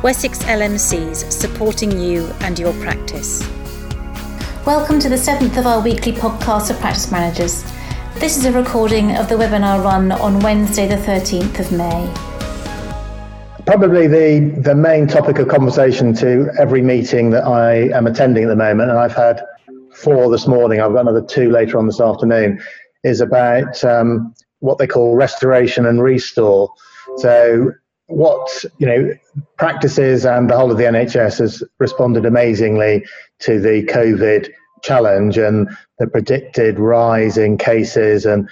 Wessex LMCs supporting you and your practice. Welcome to the seventh of our weekly podcast of Practice Managers. This is a recording of the webinar run on Wednesday, the 13th of May. Probably the, the main topic of conversation to every meeting that I am attending at the moment, and I've had four this morning, I've got another two later on this afternoon, is about um, what they call restoration and restore. So what you know practices and the whole of the NHS has responded amazingly to the COVID challenge and the predicted rise in cases and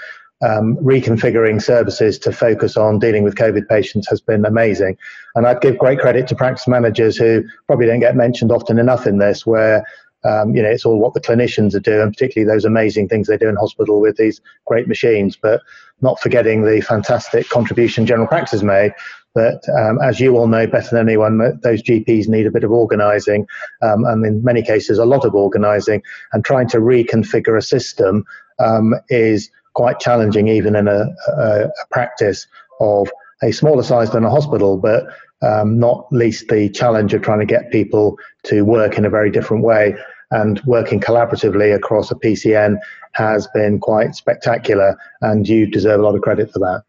um, reconfiguring services to focus on dealing with COVID patients has been amazing. And I'd give great credit to practice managers who probably don't get mentioned often enough in this, where um, you know it's all what the clinicians are doing, particularly those amazing things they do in hospital with these great machines, but not forgetting the fantastic contribution general practice made but um, as you all know better than anyone, those GPs need a bit of organising, um, and in many cases, a lot of organising. And trying to reconfigure a system um, is quite challenging, even in a, a, a, practice of a smaller size than a hospital, but um, not least the challenge of trying to get people to work in a very different way. And working collaboratively across a PCN has been quite spectacular, and you deserve a lot of credit for that.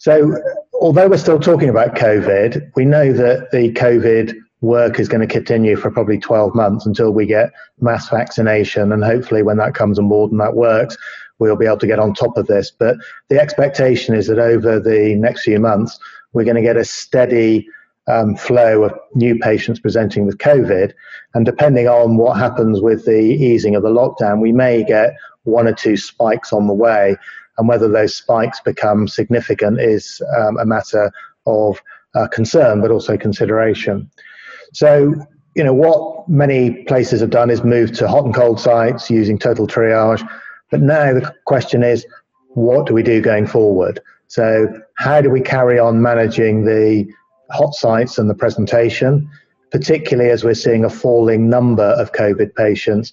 So, although we're still talking about COVID, we know that the COVID work is going to continue for probably 12 months until we get mass vaccination. And hopefully, when that comes on board and that works, we'll be able to get on top of this. But the expectation is that over the next few months, we're going to get a steady um, flow of new patients presenting with COVID. And depending on what happens with the easing of the lockdown, we may get one or two spikes on the way and whether those spikes become significant is um, a matter of uh, concern, but also consideration. So, you know, what many places have done is move to hot and cold sites using total triage. But now the question is, what do we do going forward? So, how do we carry on managing the hot sites and the presentation, particularly as we're seeing a falling number of COVID patients?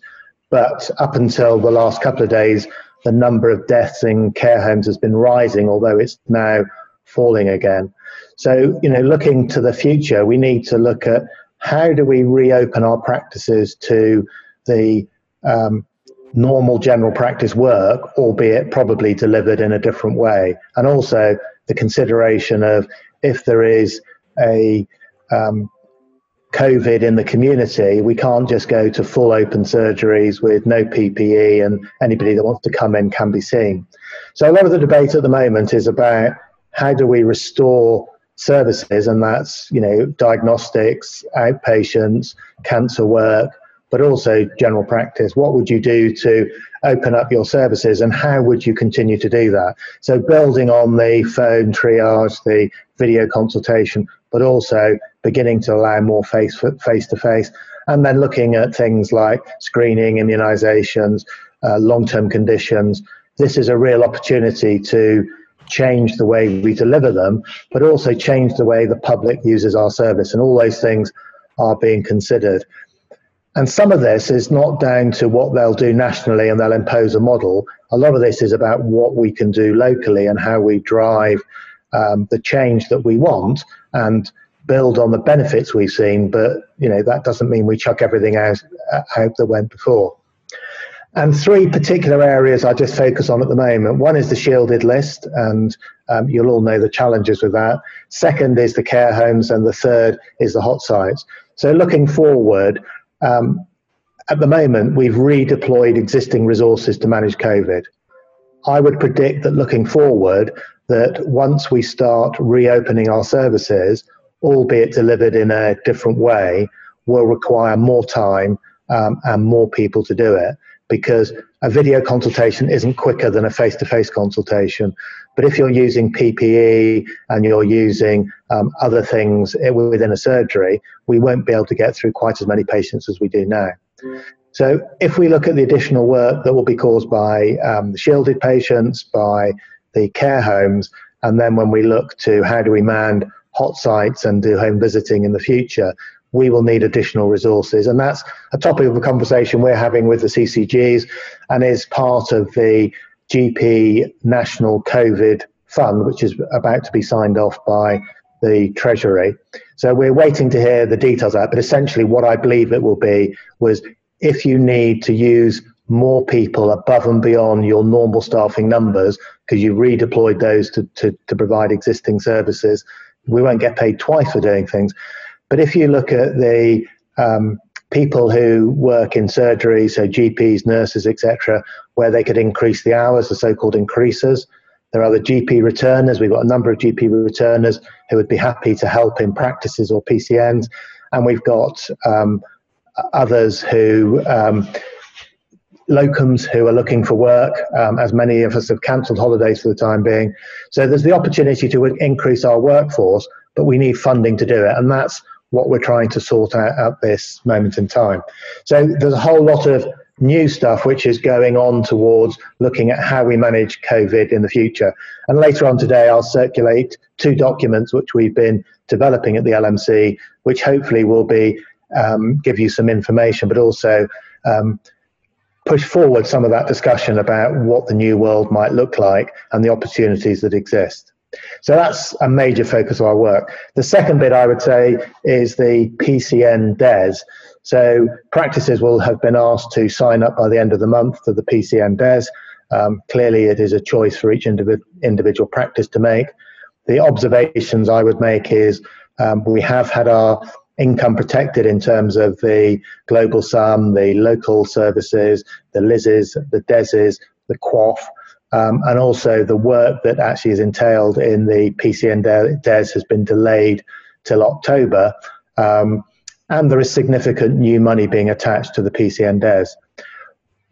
But up until the last couple of days, the number of deaths in care homes has been rising, although it's now falling again. So, you know, looking to the future, we need to look at how do we reopen our practices to the um, normal general practice work, albeit probably delivered in a different way. And also the consideration of if there is a um, COVID in the community, we can't just go to full open surgeries with no PPE and anybody that wants to come in can be seen. So a lot of the debate at the moment is about how do we restore services, and that's you know diagnostics, outpatients, cancer work, but also general practice. What would you do to open up your services, and how would you continue to do that? So building on the phone triage, the video consultation, but also beginning to allow more face face to face, and then looking at things like screening, immunisations, uh, long term conditions. This is a real opportunity to change the way we deliver them, but also change the way the public uses our service, and all those things are being considered. And some of this is not down to what they'll do nationally and they'll impose a model. A lot of this is about what we can do locally and how we drive um, the change that we want and build on the benefits we've seen, but you know that doesn't mean we chuck everything out, out that went before. And three particular areas I just focus on at the moment. One is the shielded list, and um, you'll all know the challenges with that. Second is the care homes, and the third is the hot sites. So looking forward, um, at the moment we've redeployed existing resources to manage COVID. I would predict that looking forward, that once we start reopening our services, albeit delivered in a different way, will require more time um, and more people to do it because a video consultation isn't quicker than a face to face consultation. But if you're using PPE and you're using um, other things within a surgery, we won't be able to get through quite as many patients as we do now. So, if we look at the additional work that will be caused by um, shielded patients, by the care homes, and then when we look to how do we man hot sites and do home visiting in the future, we will need additional resources. And that's a topic of a conversation we're having with the CCGs and is part of the GP National COVID Fund, which is about to be signed off by the Treasury. So we're waiting to hear the details out. But essentially, what I believe it will be was if you need to use more people above and beyond your normal staffing numbers because you redeployed those to, to, to provide existing services, we won't get paid twice for doing things. But if you look at the um, people who work in surgery, so GPs, nurses, etc., where they could increase the hours, the so-called increasers. There are the GP returners. We've got a number of GP returners who would be happy to help in practices or PCNs, and we've got um, others who. Um, locums who are looking for work, um, as many of us have cancelled holidays for the time being. So there's the opportunity to increase our workforce, but we need funding to do it. And that's what we're trying to sort out at this moment in time. So there's a whole lot of new stuff which is going on towards looking at how we manage COVID in the future. And later on today, I'll circulate two documents which we've been developing at the LMC, which hopefully will be um, give you some information, but also um, push forward some of that discussion about what the new world might look like and the opportunities that exist. So that's a major focus of our work. The second bit I would say is the PCN DES. So practices will have been asked to sign up by the end of the month to the PCN DES. Um, clearly, it is a choice for each individ- individual practice to make. The observations I would make is um, we have had our income protected in terms of the global sum, the local services, the LISs, the DESs, the QOF um, and also the work that actually is entailed in the PCN DES has been delayed till October. Um, and there is significant new money being attached to the PCN DES.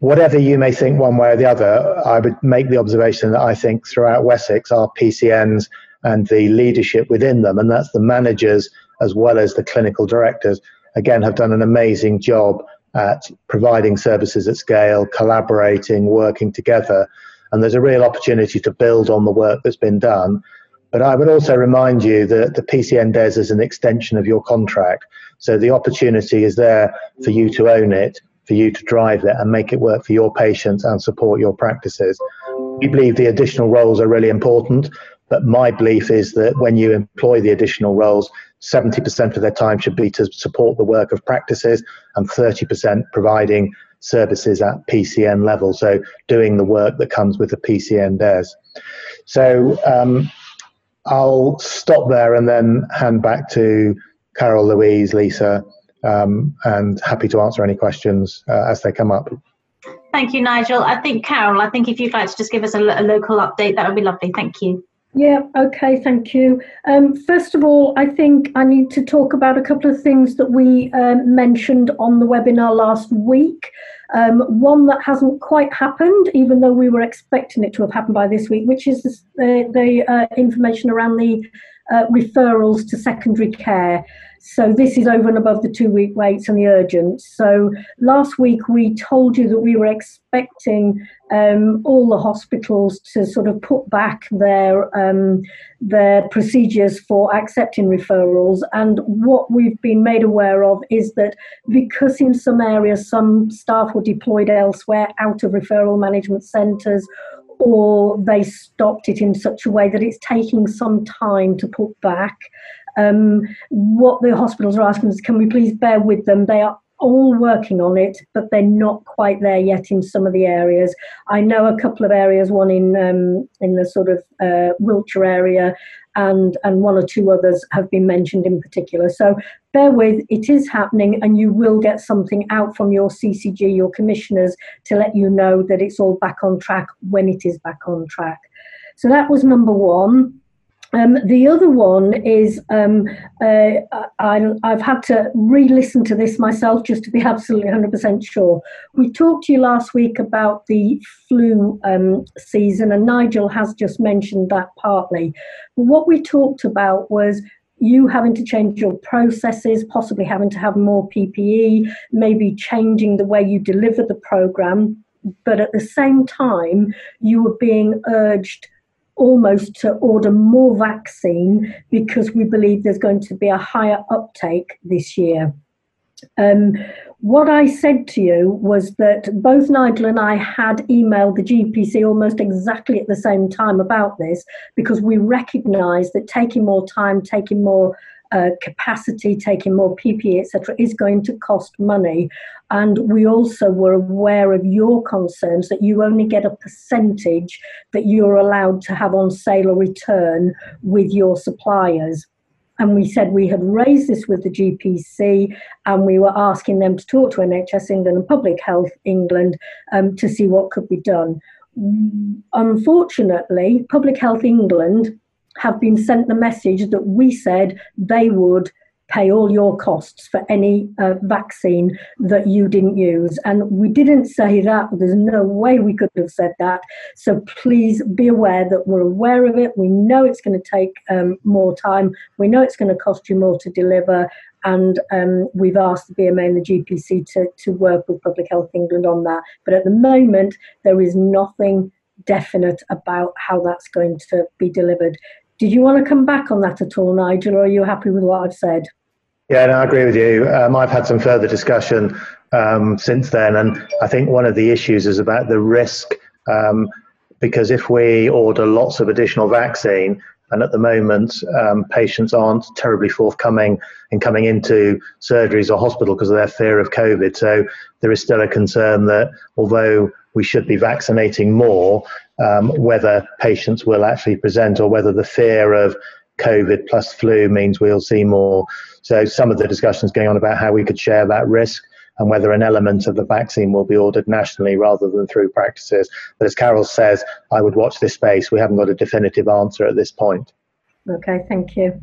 Whatever you may think one way or the other, I would make the observation that I think throughout Wessex, our PCNs and the leadership within them, and that's the managers as well as the clinical directors, again, have done an amazing job at providing services at scale, collaborating, working together and there's a real opportunity to build on the work that's been done. But I would also remind you that the PCN DES is an extension of your contract. So the opportunity is there for you to own it, for you to drive it and make it work for your patients and support your practices. We believe the additional roles are really important, but my belief is that when you employ the additional roles, 70% of their time should be to support the work of practices and 30% providing services at PCN level. So doing the work that comes with the PCN DES. So um, I'll stop there and then hand back to Carole, Louise, Lisa, um, and happy to answer any questions uh, as they come up. Thank you, Nigel. I think, Carole, I think if you'd like to just give us a, a local update, that would be lovely. Thank you. Yeah, okay, thank you. Um, first of all, I think I need to talk about a couple of things that we um, mentioned on the webinar last week. Um, one that hasn't quite happened, even though we were expecting it to have happened by this week, which is the, the uh, information around the uh, referrals to secondary care. So this is over and above the two week waits and the urgent. So last week we told you that we were expecting um, all the hospitals to sort of put back their um, their procedures for accepting referrals. And what we've been made aware of is that because in some areas some staff were deployed elsewhere out of referral management centres or they stopped it in such a way that it's taking some time to put back. Um, what the hospitals are asking is, can we please bear with them? They are all working on it, but they're not quite there yet in some of the areas. I know a couple of areas, one in um, in the sort of uh, Wiltshire area, and and one or two others have been mentioned in particular. So bear with, it is happening, and you will get something out from your CCG, your commissioners, to let you know that it's all back on track when it is back on track. So that was number one. Um, the other one is um, uh, I, have had to re listen to this myself just to be absolutely 100% sure. We talked to you last week about the flu um, season, and Nigel has just mentioned that partly. But what we talked about was you having to change your processes, possibly having to have more PPE, maybe changing the way you deliver the program. But at the same time, you were being urged almost to order more vaccine because we believe there's going to be a higher uptake this year. Um, what I said to you was that both Nigel and I had emailed the GPC almost exactly at the same time about this because we recognise that taking more time, taking more uh, capacity, taking more PPE, etc., is going to cost money. And we also were aware of your concerns that you only get a percentage that you're allowed to have on sale or return with your suppliers. And we said we had raised this with the GPC and we were asking them to talk to NHS England and Public Health England um, to see what could be done. Unfortunately, Public Health England have been sent the message that we said they would pay all your costs for any uh, vaccine that you didn't use. And we didn't say that. There's no way we could have said that. So please be aware that we're aware of it. We know it's going to take um, more time. We know it's going to cost you more to deliver. And um, we've asked the BMA and the GPC to, to work with Public Health England on that. But at the moment, there is nothing definite about how that's going to be delivered. Did you want to come back on that at all, Nigel, or are you happy with what I've said? Yeah, no, I agree with you. Um, I've had some further discussion um, since then, and I think one of the issues is about the risk um, because if we order lots of additional vaccine, and at the moment um, patients aren't terribly forthcoming in coming into surgeries or hospital because of their fear of COVID, so there is still a concern that although we should be vaccinating more, um, whether patients will actually present or whether the fear of COVID plus flu means we'll see more. So some of the discussions going on about how we could share that risk and whether an element of the vaccine will be ordered nationally rather than through practices. But as Carole says, I would watch this space. We haven't got a definitive answer at this point. Okay, thank you.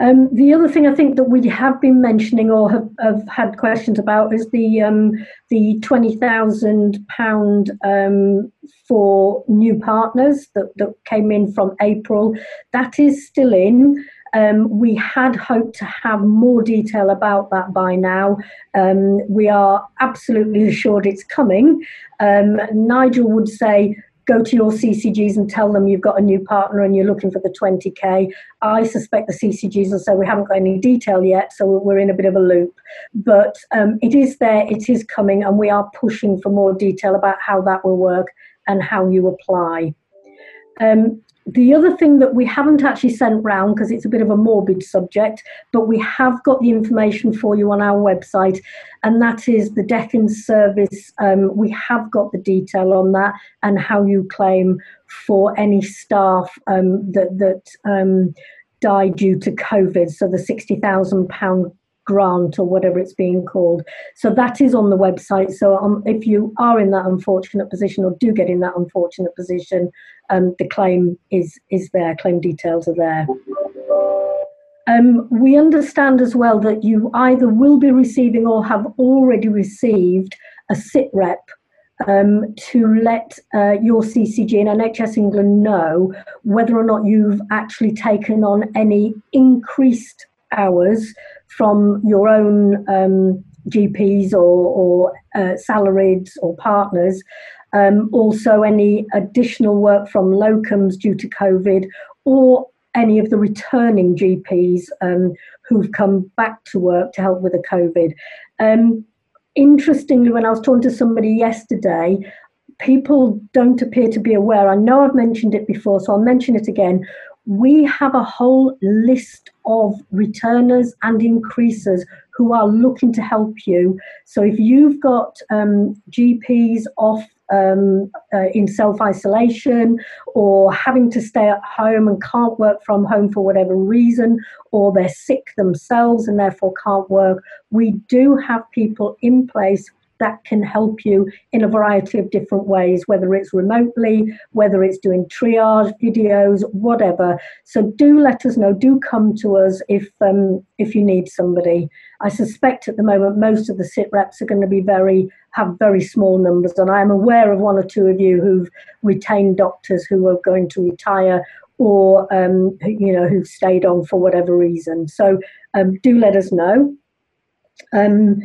Um, the other thing I think that we have been mentioning or have, have had questions about is the um, the twenty thousand um, pound for new partners that, that came in from April. That is still in. Um, we had hoped to have more detail about that by now. Um, we are absolutely assured it's coming. Um, Nigel would say go to your CCGs and tell them you've got a new partner and you're looking for the 20k. I suspect the CCGs will say we haven't got any detail yet, so we're in a bit of a loop. But um, it is there, it is coming, and we are pushing for more detail about how that will work and how you apply. Um, the other thing that we haven't actually sent round because it's a bit of a morbid subject, but we have got the information for you on our website, and that is the death in service. Um, we have got the detail on that and how you claim for any staff um, that that um, died due to COVID. So the sixty thousand pound grant or whatever it's being called. So that is on the website. So um, if you are in that unfortunate position or do get in that unfortunate position, um, the claim is is there. Claim details are there. Um, we understand as well that you either will be receiving or have already received a sit rep um, to let uh, your CCG and NHS England know whether or not you've actually taken on any increased hours from your own um, GPs or, or uh, salaried or partners. Um, also, any additional work from locums due to COVID, or any of the returning GPs um, who've come back to work to help with the COVID. Um, interestingly, when I was talking to somebody yesterday, people don't appear to be aware. I know I've mentioned it before, so I'll mention it again we have a whole list of returners and increasers who are looking to help you. So if you've got um, GPs off um, uh, in self isolation or having to stay at home and can't work from home for whatever reason, or they're sick themselves and therefore can't work, we do have people in place that can help you in a variety of different ways, whether it's remotely, whether it's doing triage videos, whatever. So do let us know. Do come to us if um, if you need somebody. I suspect at the moment most of the sit reps are going to be very have very small numbers, and I am aware of one or two of you who've retained doctors who are going to retire or um, you know who've stayed on for whatever reason. So um, do let us know. Um,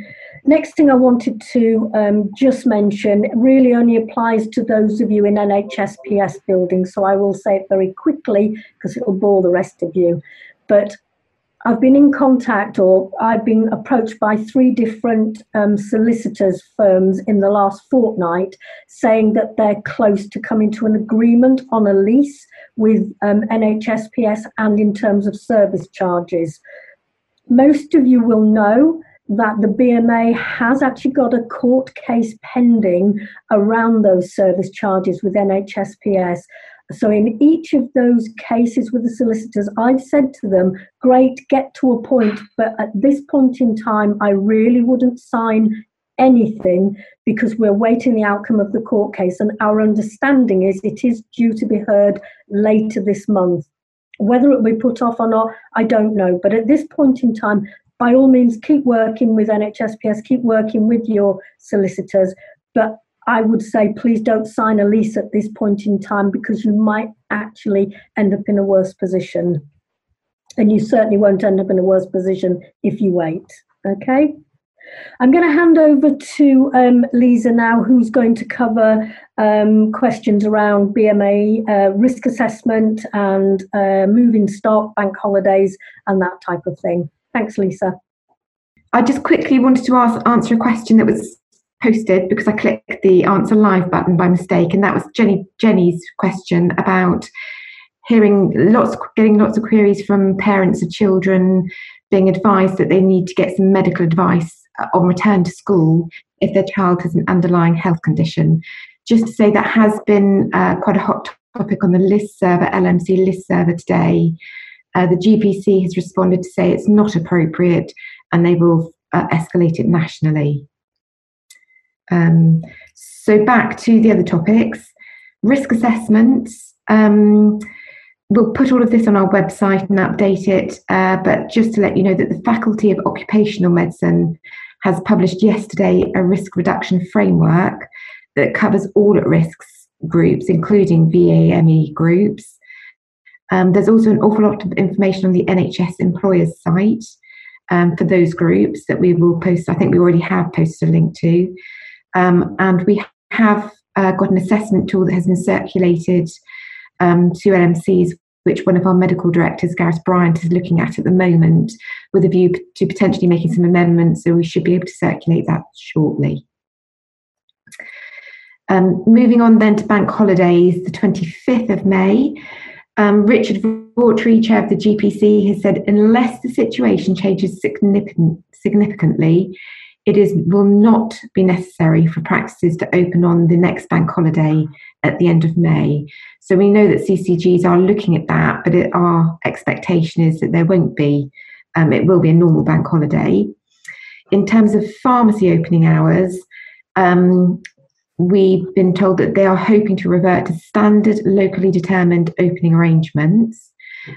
next thing I wanted to um, just mention really only applies to those of you in NHSPS buildings, so I will say it very quickly because it will bore the rest of you. But I've been in contact or I've been approached by three different um, solicitors firms in the last fortnight saying that they're close to coming to an agreement on a lease with um, NHSPS and in terms of service charges. Most of you will know that the BMA has actually got a court case pending around those service charges with NHSPS. So, in each of those cases with the solicitors, I've said to them, Great, get to a point, but at this point in time, I really wouldn't sign anything because we're waiting the outcome of the court case. And our understanding is it is due to be heard later this month. Whether it will be put off or not, I don't know. But at this point in time, by all means, keep working with NHSPS, keep working with your solicitors. But I would say please don't sign a lease at this point in time because you might actually end up in a worse position. And you certainly won't end up in a worse position if you wait. Okay? I'm going to hand over to um, Lisa now, who's going to cover um, questions around BMA uh, risk assessment and uh, moving stock, bank holidays, and that type of thing. Thanks, Lisa. I just quickly wanted to ask, answer a question that was posted because I clicked the answer live button by mistake, and that was Jenny Jenny's question about hearing lots, getting lots of queries from parents of children being advised that they need to get some medical advice on return to school if their child has an underlying health condition. Just to say that has been uh, quite a hot topic on the list server, LMC list server today. Uh, the GPC has responded to say it's not appropriate and they will uh, escalate it nationally. Um, so back to the other topics. Risk assessments. Um, we'll put all of this on our website and update it. Uh, but just to let you know that the Faculty of Occupational Medicine has published yesterday a risk reduction framework that covers all at risk groups, including BAME groups. Um, there's also an awful lot of information on the NHS employers site um, for those groups that we will post. I think we already have posted a link to. Um, and we have uh, got an assessment tool that has been circulated um, to LMCs, which one of our medical directors, Gareth Bryant, is looking at at the moment with a view to potentially making some amendments. So we should be able to circulate that shortly. Um, moving on then to bank holidays, the 25th of May. Um, Richard Vautrey, chair of the GPC, has said unless the situation changes significant, significantly, it is will not be necessary for practices to open on the next bank holiday at the end of May. So we know that CCGs are looking at that, but it, our expectation is that there won't be. Um, it will be a normal bank holiday. In terms of pharmacy opening hours, um, we've been told that they are hoping to revert to standard locally determined opening arrangements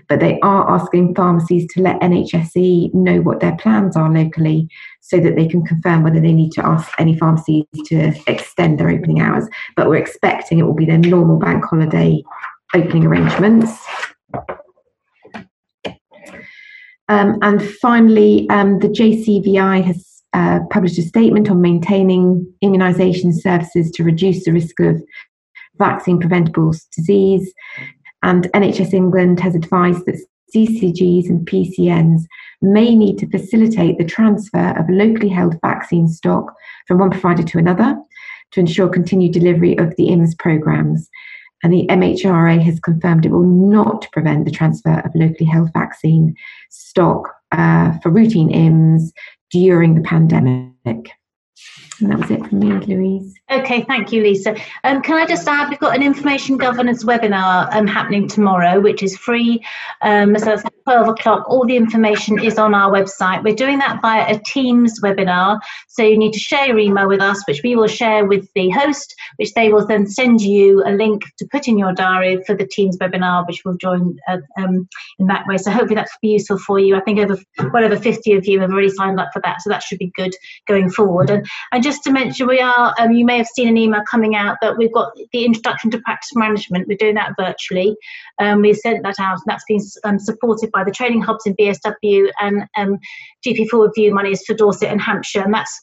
but they are asking pharmacies to let NHSE know what their plans are locally so that they can confirm whether they need to ask any pharmacies to extend their opening hours. But we're expecting it will be their normal bank holiday opening arrangements. Um, and finally, um, the JCVI has uh, published a statement on maintaining immunisation services to reduce the risk of vaccine preventable disease. And NHS England has advised that CCGs and PCNs may need to facilitate the transfer of locally held vaccine stock from one provider to another to ensure continued delivery of the IMS programs. And the MHRA has confirmed it will not prevent the transfer of locally held vaccine stock uh, for routine IMS during the pandemic. And that was it from me, Louise. Okay, thank you, Lisa. Um, can I just add, we've got an information governance webinar um, happening tomorrow, which is free. Um, so 12 o'clock. All the information is on our website. We're doing that via a Teams webinar. So you need to share your email with us, which we will share with the host, which they will then send you a link to put in your diary for the Teams webinar, which will join uh, um, in that way. So hopefully that's useful for you. I think over well over 50 of you have already signed up for that, so that should be good going forward. And, and just to mention, we are, um, you may have seen an email coming out that we've got the introduction to practice management. We're doing that virtually. Um, we sent that out, and that's been um, supported by the training hubs in BSW and um, GP Forward View monies for Dorset and Hampshire, and that's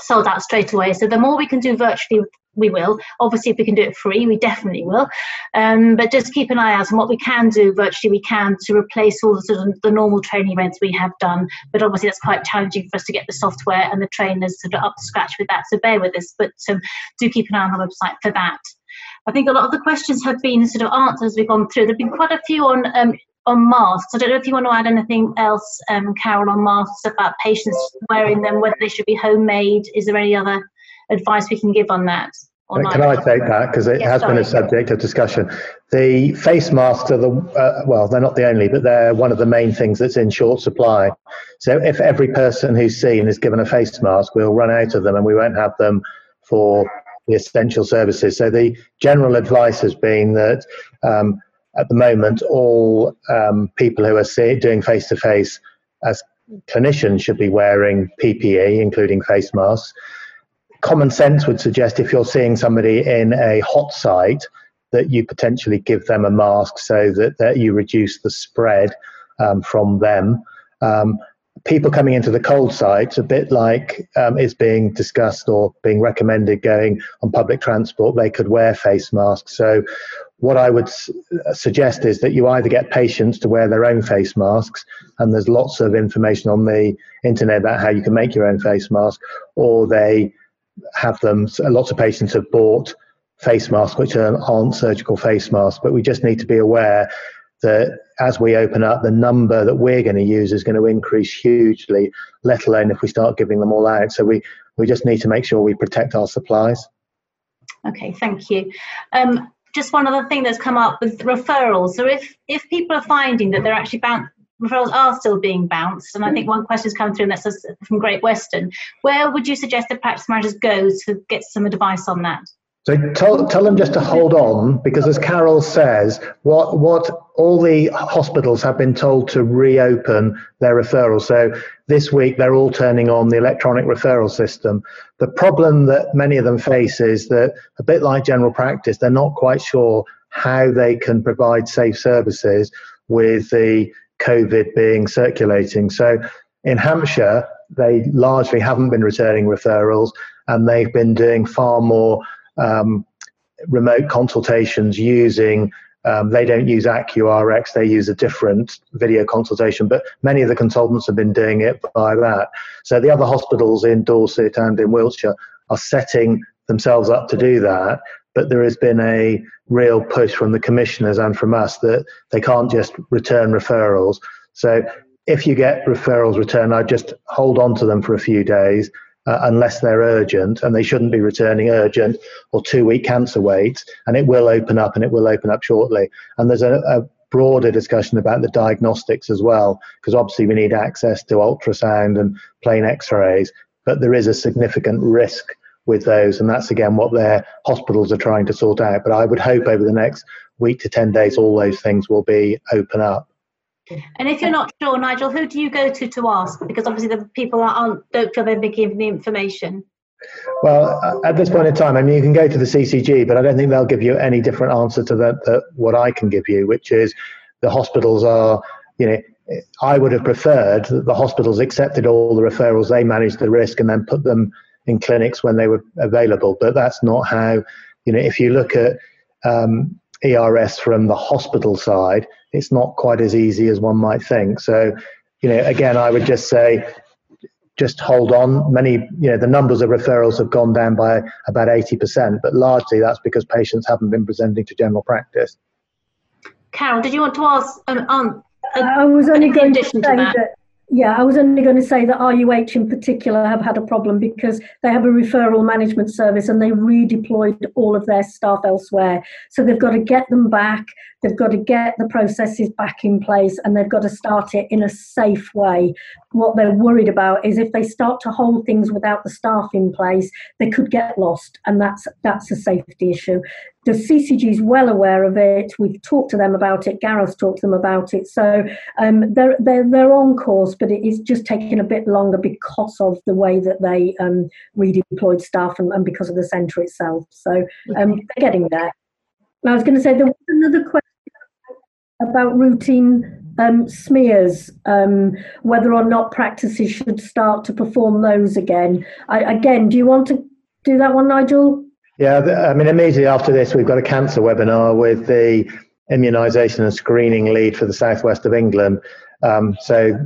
sold out straight away. So the more we can do virtually we will. Obviously, if we can do it free, we definitely will. Um, but just keep an eye out on what we can do virtually. We can to replace all the sort of the normal training events we have done. But obviously, that's quite challenging for us to get the software and the trainers sort of up to scratch with that. So bear with us. But um, do keep an eye on the website for that. I think a lot of the questions have been sort of answered as we've gone through. There've been quite a few on um, on masks. I don't know if you want to add anything else, um, Carole, on masks about patients wearing them, whether they should be homemade. Is there any other advice we can give on that? Can I take that because it has sorry. been a subject of discussion? The face masks are the uh, well, they're not the only, but they're one of the main things that's in short supply. So if every person who's seen is given a face mask, we'll run out of them and we won't have them for the essential services. So the general advice has been that um, at the moment, all um, people who are see, doing face to face as clinicians should be wearing PPE, including face masks common sense would suggest if you're seeing somebody in a hot site that you potentially give them a mask so that, that you reduce the spread um, from them. Um, people coming into the cold sites, a bit like um, is being discussed or being recommended going on public transport, they could wear face masks. So, what I would suggest is that you either get patients to wear their own face masks, and there's lots of information on the internet about how you can make your own face mask, or they have them. Lots of patients have bought face masks, which aren't surgical face masks, but we just need to be aware that as we open up, the number that we're going to use is going to increase hugely, let alone if we start giving them all out. So we, we just need to make sure we protect our supplies. Okay, thank you. Um, just one other thing that's come up with referrals. So if if people are finding that they're actually bound, referrals are still being bounced. And I think one question has come through, and that's from Great Western. Where would you suggest that practice managers go to get some advice on that? So tell, tell them just to hold on because, as Carole says, what what all the hospitals have been told to reopen their referrals. So this week they're all turning on the electronic referral system. The problem that many of them face is that, a bit like general practice, they're not quite sure how they can provide safe services with the COVID being circulating. So in Hampshire, they largely haven't been returning referrals and they've been doing far more um, remote consultations using. Um, they don't use AccuRx, they use a different video consultation, but many of the consultants have been doing it by that. So the other hospitals in Dorset and in Wiltshire are setting themselves up to do that but there has been a real push from the commissioners and from us that they can't just return referrals. So if you get referrals returned, I'd just hold on to them for a few days uh, unless they're urgent, and they shouldn't be returning urgent or two week cancer waits, and it will open up and it will open up shortly. And there's a, a broader discussion about the diagnostics as well, because obviously we need access to ultrasound and plain x rays, but there is a significant risk with those. And that's again what their hospitals are trying to sort out. But I would hope over the next week to 10 days, all those things will be open up. And if you're not sure, Nigel, who do you go to to ask? Because obviously the people aren't don't feel they're giving the information. Well, at this point in time, I mean, you can go to the CCG, but I don't think they'll give you any different answer to that, that what I can give you, which is the hospitals are, you know, I would have preferred that the hospitals accepted all the referrals, they managed the risk, and then put them in clinics when they were available. But that's not how, you know, if you look at um, ERS from the hospital side, it's not quite as easy as one might think. So, you know, again, I would just say, just hold on. Many, you know, the numbers of referrals have gone down by about 80%, but largely that's because patients haven't been presenting to general practice. Carole, did you want to ask? Um, um, I was only going to say that, that yeah, I was only going to say that RUH in particular have had a problem because they have a referral management service and they redeployed all of their staff elsewhere. So they've got to get them back, they've got to get the processes back in place, and they've got to start it in a safe way. What they're worried about is if they start to hold things without the staff in place, they could get lost, and that's that's a safety issue the CCG is well aware of it. We've talked to them about it. Gareth talked to them about it. So um, they're, they're, they're on course, but it is just taking a bit longer because of the way that they um, redeployed staff and, and, because of the centre itself. So um, they're getting there. I was going to say there was another question about routine um, smears, um, whether or not practices should start to perform those again. I, again, do you want to do that one, Nigel? Yeah, I mean, immediately after this, we've got a cancer webinar with the immunisation and screening lead for the southwest of England. Um, so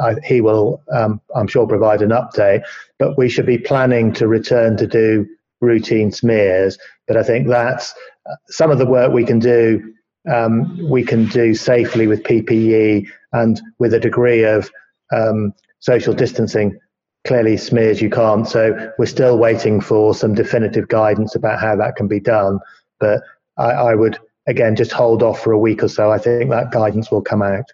I, he will, um, I'm sure, provide an update. But we should be planning to return to do routine smears. But I think that's uh, some of the work we can do. Um, we can do safely with PPE and with a degree of um, social distancing. Clearly, smears you can't. So we're still waiting for some definitive guidance about how that can be done. But I, I would again just hold off for a week or so. I think that guidance will come out.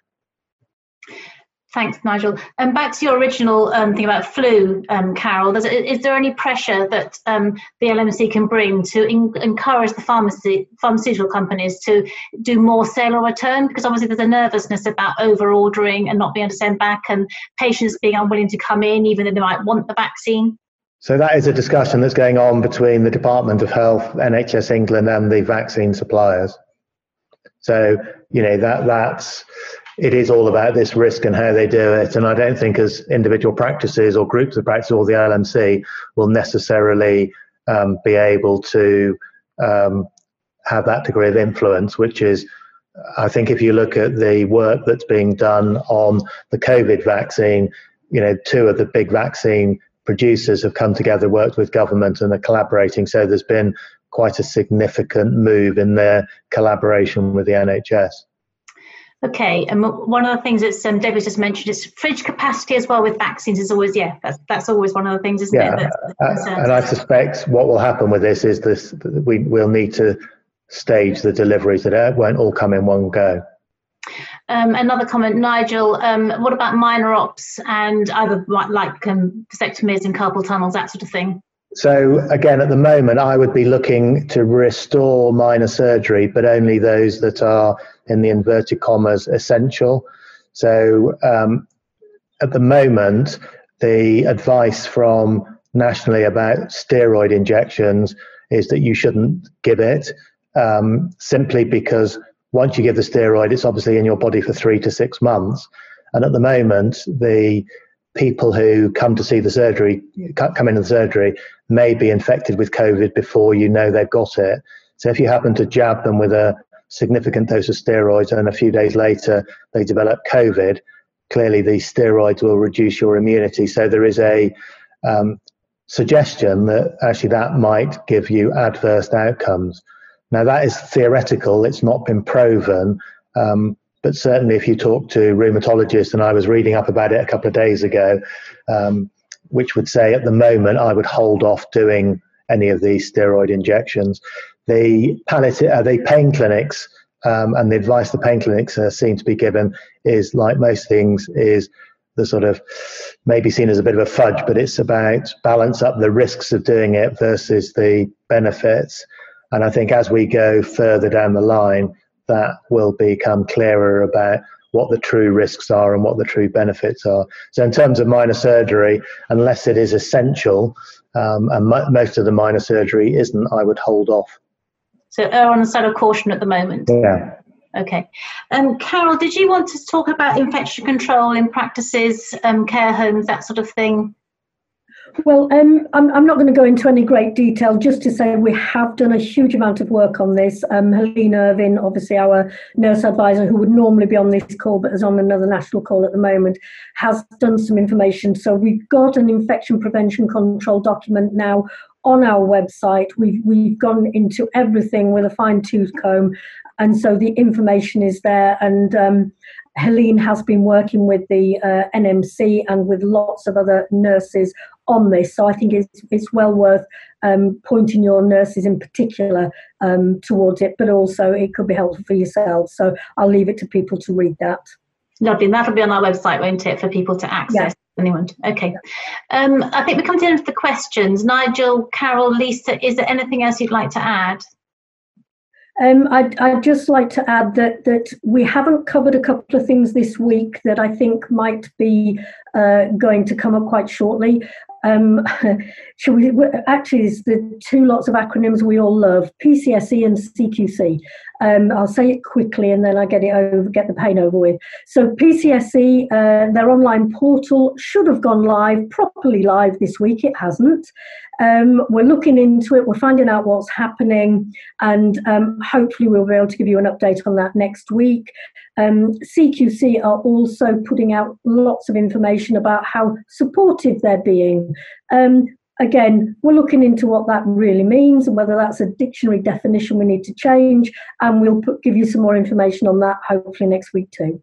Thanks, Nigel. And back to your original um, thing about flu, um, Carole. Is there any pressure that um, the LMC can bring to in, encourage the pharmacy, pharmaceutical companies to do more sale or return? Because obviously there's a nervousness about over ordering and not being able to send back, and patients being unwilling to come in even though they might want the vaccine. So that is a discussion that's going on between the Department of Health, NHS England, and the vaccine suppliers. So you know that that's it is all about this risk and how they do it. And I don't think as individual practices or groups of practices or the LMC will necessarily um, be able to um, have that degree of influence, which is, I think, if you look at the work that's being done on the COVID vaccine, you know, two of the big vaccine producers have come together, worked with government, and are collaborating. So there's been quite a significant move in their collaboration with the NHS. Okay, and one of the things that um, Debbie's just mentioned is fridge capacity as well with vaccines is always yeah that's that's always one of the things, isn't yeah, it? uh, and I suspect what will happen with this is this we we'll need to stage the deliveries that it won't all come in one go. Um, another comment, Nigel. Um, what about minor ops and either like, like um, vasectomies and carpal tunnels, that sort of thing? So again, at the moment, I would be looking to restore minor surgery, but only those that are in the inverted commas essential. So um, at the moment, the advice from nationally about steroid injections is that you shouldn't give it um, simply because once you give the steroid, it's obviously in your body for three to six months. And at the moment, the people who come to see the surgery, come into the surgery, may be infected with COVID before you know they've got it. So if you happen to jab them with a significant dose of steroids and a few days later they develop COVID, clearly these steroids will reduce your immunity. So there is a um, suggestion that actually that might give you adverse outcomes. Now that is theoretical; it's not been proven. Um, but certainly, if you talk to rheumatologists, and I was reading up about it a couple of days ago, um, which would say at the moment I would hold off doing any of these steroid injections. The palliative, uh, the pain clinics, um, and the advice the pain clinics uh, seem to be given is like most things is the sort of maybe seen as a bit of a fudge, but it's about balance up the risks of doing it versus the benefits. And I think as we go further down the line, that will become clearer about what the true risks are and what the true benefits are. So, in terms of minor surgery, unless it is essential, um, and most of the minor surgery isn't, I would hold off. So, err on the side of caution at the moment. Yeah. Okay. Um, Carole, did you want to talk about infection control in practices, um, care homes, that sort of thing? Well, um, I'm, I'm, not going to go into any great detail, just to say we have done a huge amount of work on this. Um, Helene Irvin, obviously our nurse advisor, who would normally be on this call but is on another national call at the moment, has done some information. So we've got an infection prevention control document now on our website. We've, we've gone into everything with a fine tooth comb. And so the information is there. And um, Helene has been working with the uh, NMC and with lots of other nurses on this. So I think it's, it's well worth um, pointing your nurses in particular um, towards it, but also it could be helpful for yourselves. So I'll leave it to people to read that. Lovely. And that'll be on our website, won't it, for people to access? Yeah. Anyone? Okay. Um, I think we come to the end of the questions. Nigel, Carole, Lisa, is there anything else you'd like to add? Um, I'd, I'd, just like to add that that we haven't covered a couple of things this week that I think might be uh, going to come up quite shortly. Um, should we actually it's the two lots of acronyms we all love PCSE and CQC. Um, I'll say it quickly and then I get it over, get the pain over with. So PCSE, uh, their online portal should have gone live, properly live this week. It hasn't. Um, we're looking into it. We're finding out what's happening, and um, hopefully we'll be able to give you an update on that next week. Um, CQC are also putting out lots of information about how supportive they're being. Again, we're looking into what that really means and whether that's a dictionary definition we need to change, and we'll put, give you some more information on that hopefully next week too.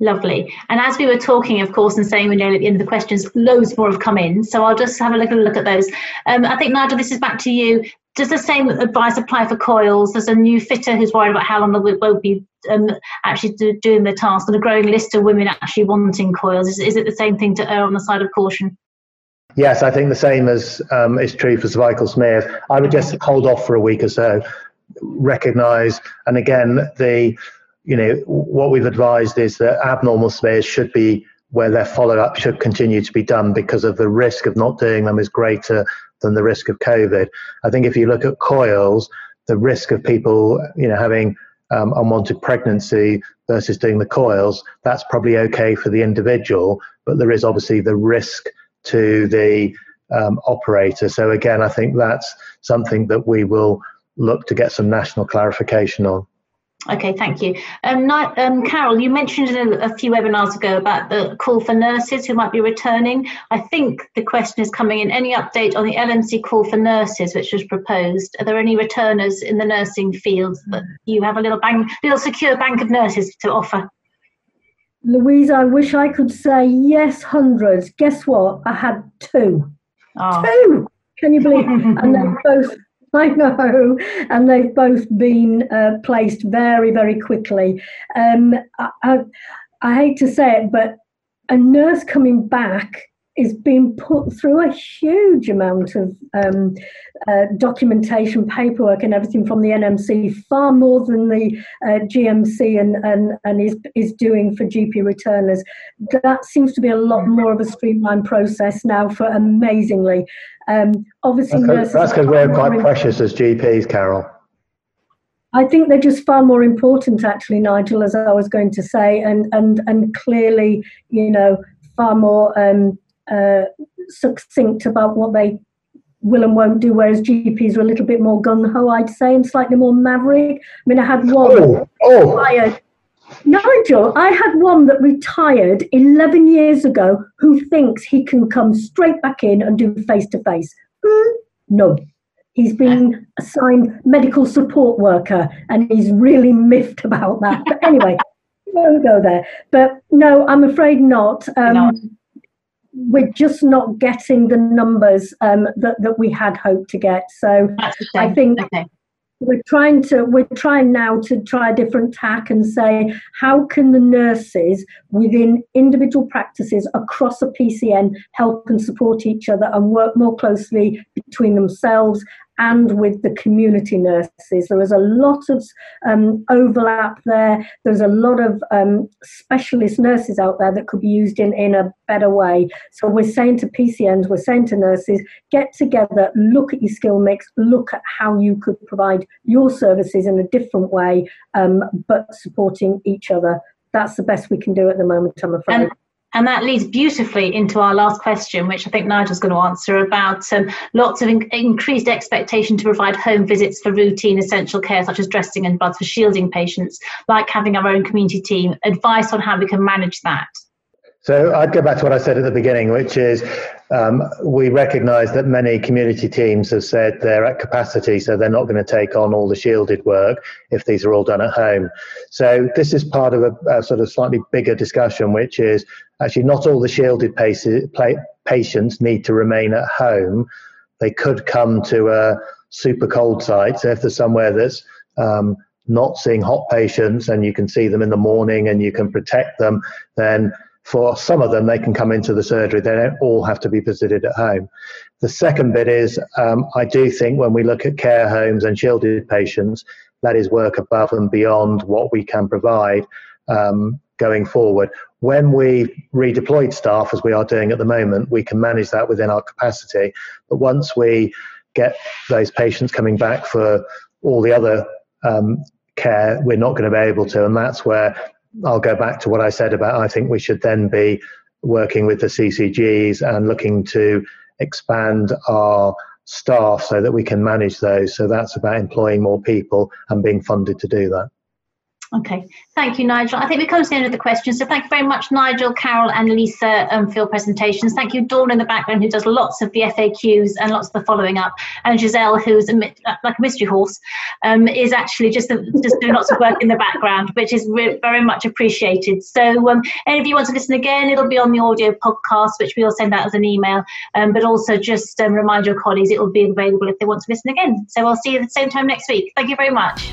Lovely. And as we were talking, of course, and saying we're nearly at the end of the questions, loads more have come in. So I'll just have a little look at those. Um, I think, Nigel, this is back to you. Does the same advice apply for coils? There's a new fitter who's worried about how long they won't be um, actually do, doing the task, and a growing list of women actually wanting coils. Is, is it the same thing to err on the side of caution? Yes, I think the same as um, is true for cervical smears. I would just hold off for a week or so, recognise, and again, the you know what we've advised is that abnormal smears should be where their follow up should continue to be done because of the risk of not doing them is greater than the risk of COVID. I think if you look at coils, the risk of people you know having um, unwanted pregnancy versus doing the coils, that's probably okay for the individual, but there is obviously the risk to the um, operator. So again, I think that's something that we will look to get some national clarification on. Okay, thank you. Um, um, Carole, you mentioned a, a, few webinars ago about the call for nurses who might be returning. I think the question is coming in. Any update on the LMC call for nurses, which was proposed? Are there any returners in the nursing field that you have a little bank, little secure bank of nurses to offer? Louise, I wish I could say yes, hundreds. Guess what? I had two. Oh. Two! Can you believe? and they're both, I know, and they've both been uh, placed very, very quickly. Um, I, I, I hate to say it, but a nurse coming back is being put through a huge amount of um, uh, documentation, paperwork, and everything from the NMC, far more than the uh, GMC and, and, and is, is doing for GP returners. That seems to be a lot more of a streamlined process now for amazingly. Um, obviously, that's because we're quite precious as GPs, Carole. I think they're just far more important, actually, Nigel, as I was going to say, and and and clearly, you know, far more um, uh, succinct about what they will and won't do, whereas GPs are a little bit more gun ho, I'd say, and slightly more maverick. I mean, I had one oh, oh. retired. Nigel, I had one that retired 11 years ago who thinks he can come straight back in and do face to face. No. He's been assigned medical support worker and he's really miffed about that. But anyway, won't go there. But no, I'm afraid not. Um, we're just not getting the numbers um, that, that we had hoped to get. So I think okay. we're trying to we're trying now to try a different tack and say how can the nurses within individual practices across a PCN help and support each other and work more closely between themselves and with the community nurses. There is a lot of um, overlap there. There's a lot of um, specialist nurses out there that could be used in, in a better way. So we're saying to PCNs, we're saying to nurses, get together, look at your skill mix, look at how you could provide your services in a different way, um, but supporting each other. That's the best we can do at the moment, I'm afraid. And- and that leads beautifully into our last question, which I think Nigel's going to answer about um, lots of in- increased expectation to provide home visits for routine essential care, such as dressing and bloods for shielding patients, like having our own community team. Advice on how we can manage that. So I'd go back to what I said at the beginning, which is um, we recognise that many community teams have said they're at capacity, so they're not going to take on all the shielded work if these are all done at home. So this is part of a, a sort of slightly bigger discussion, which is actually not all the shielded patients need to remain at home. They could come to a super cold site. So if there's somewhere that's um, not seeing hot patients and you can see them in the morning and you can protect them, then for some of them, they can come into the surgery. They don't all have to be visited at home. The second bit is um, I do think when we look at care homes and shielded patients, that is work above and beyond what we can provide um, going forward. When we redeployed staff, as we are doing at the moment, we can manage that within our capacity. But once we get those patients coming back for all the other um, care, we're not going to be able to. And that's where I'll go back to what I said about I think we should then be working with the CCGs and looking to expand our staff so that we can manage those. So that's about employing more people and being funded to do that. Okay, thank you, Nigel. I think we come to the end of the questions. So thank you very much, Nigel, Carole, and Lisa um, for your presentations. Thank you, Dawn in the background, who does lots of the FAQs and lots of the following up, and Giselle, who's a, uh, like a mystery horse, um, is actually just a, just doing lots of work in the background, which is very much appreciated. So, um, any of you want to listen again, it'll be on the audio podcast, which we'll send out as an email. Um, but also, just um, remind your colleagues it will be available if they want to listen again. So, I'll see you at the same time next week. Thank you very much.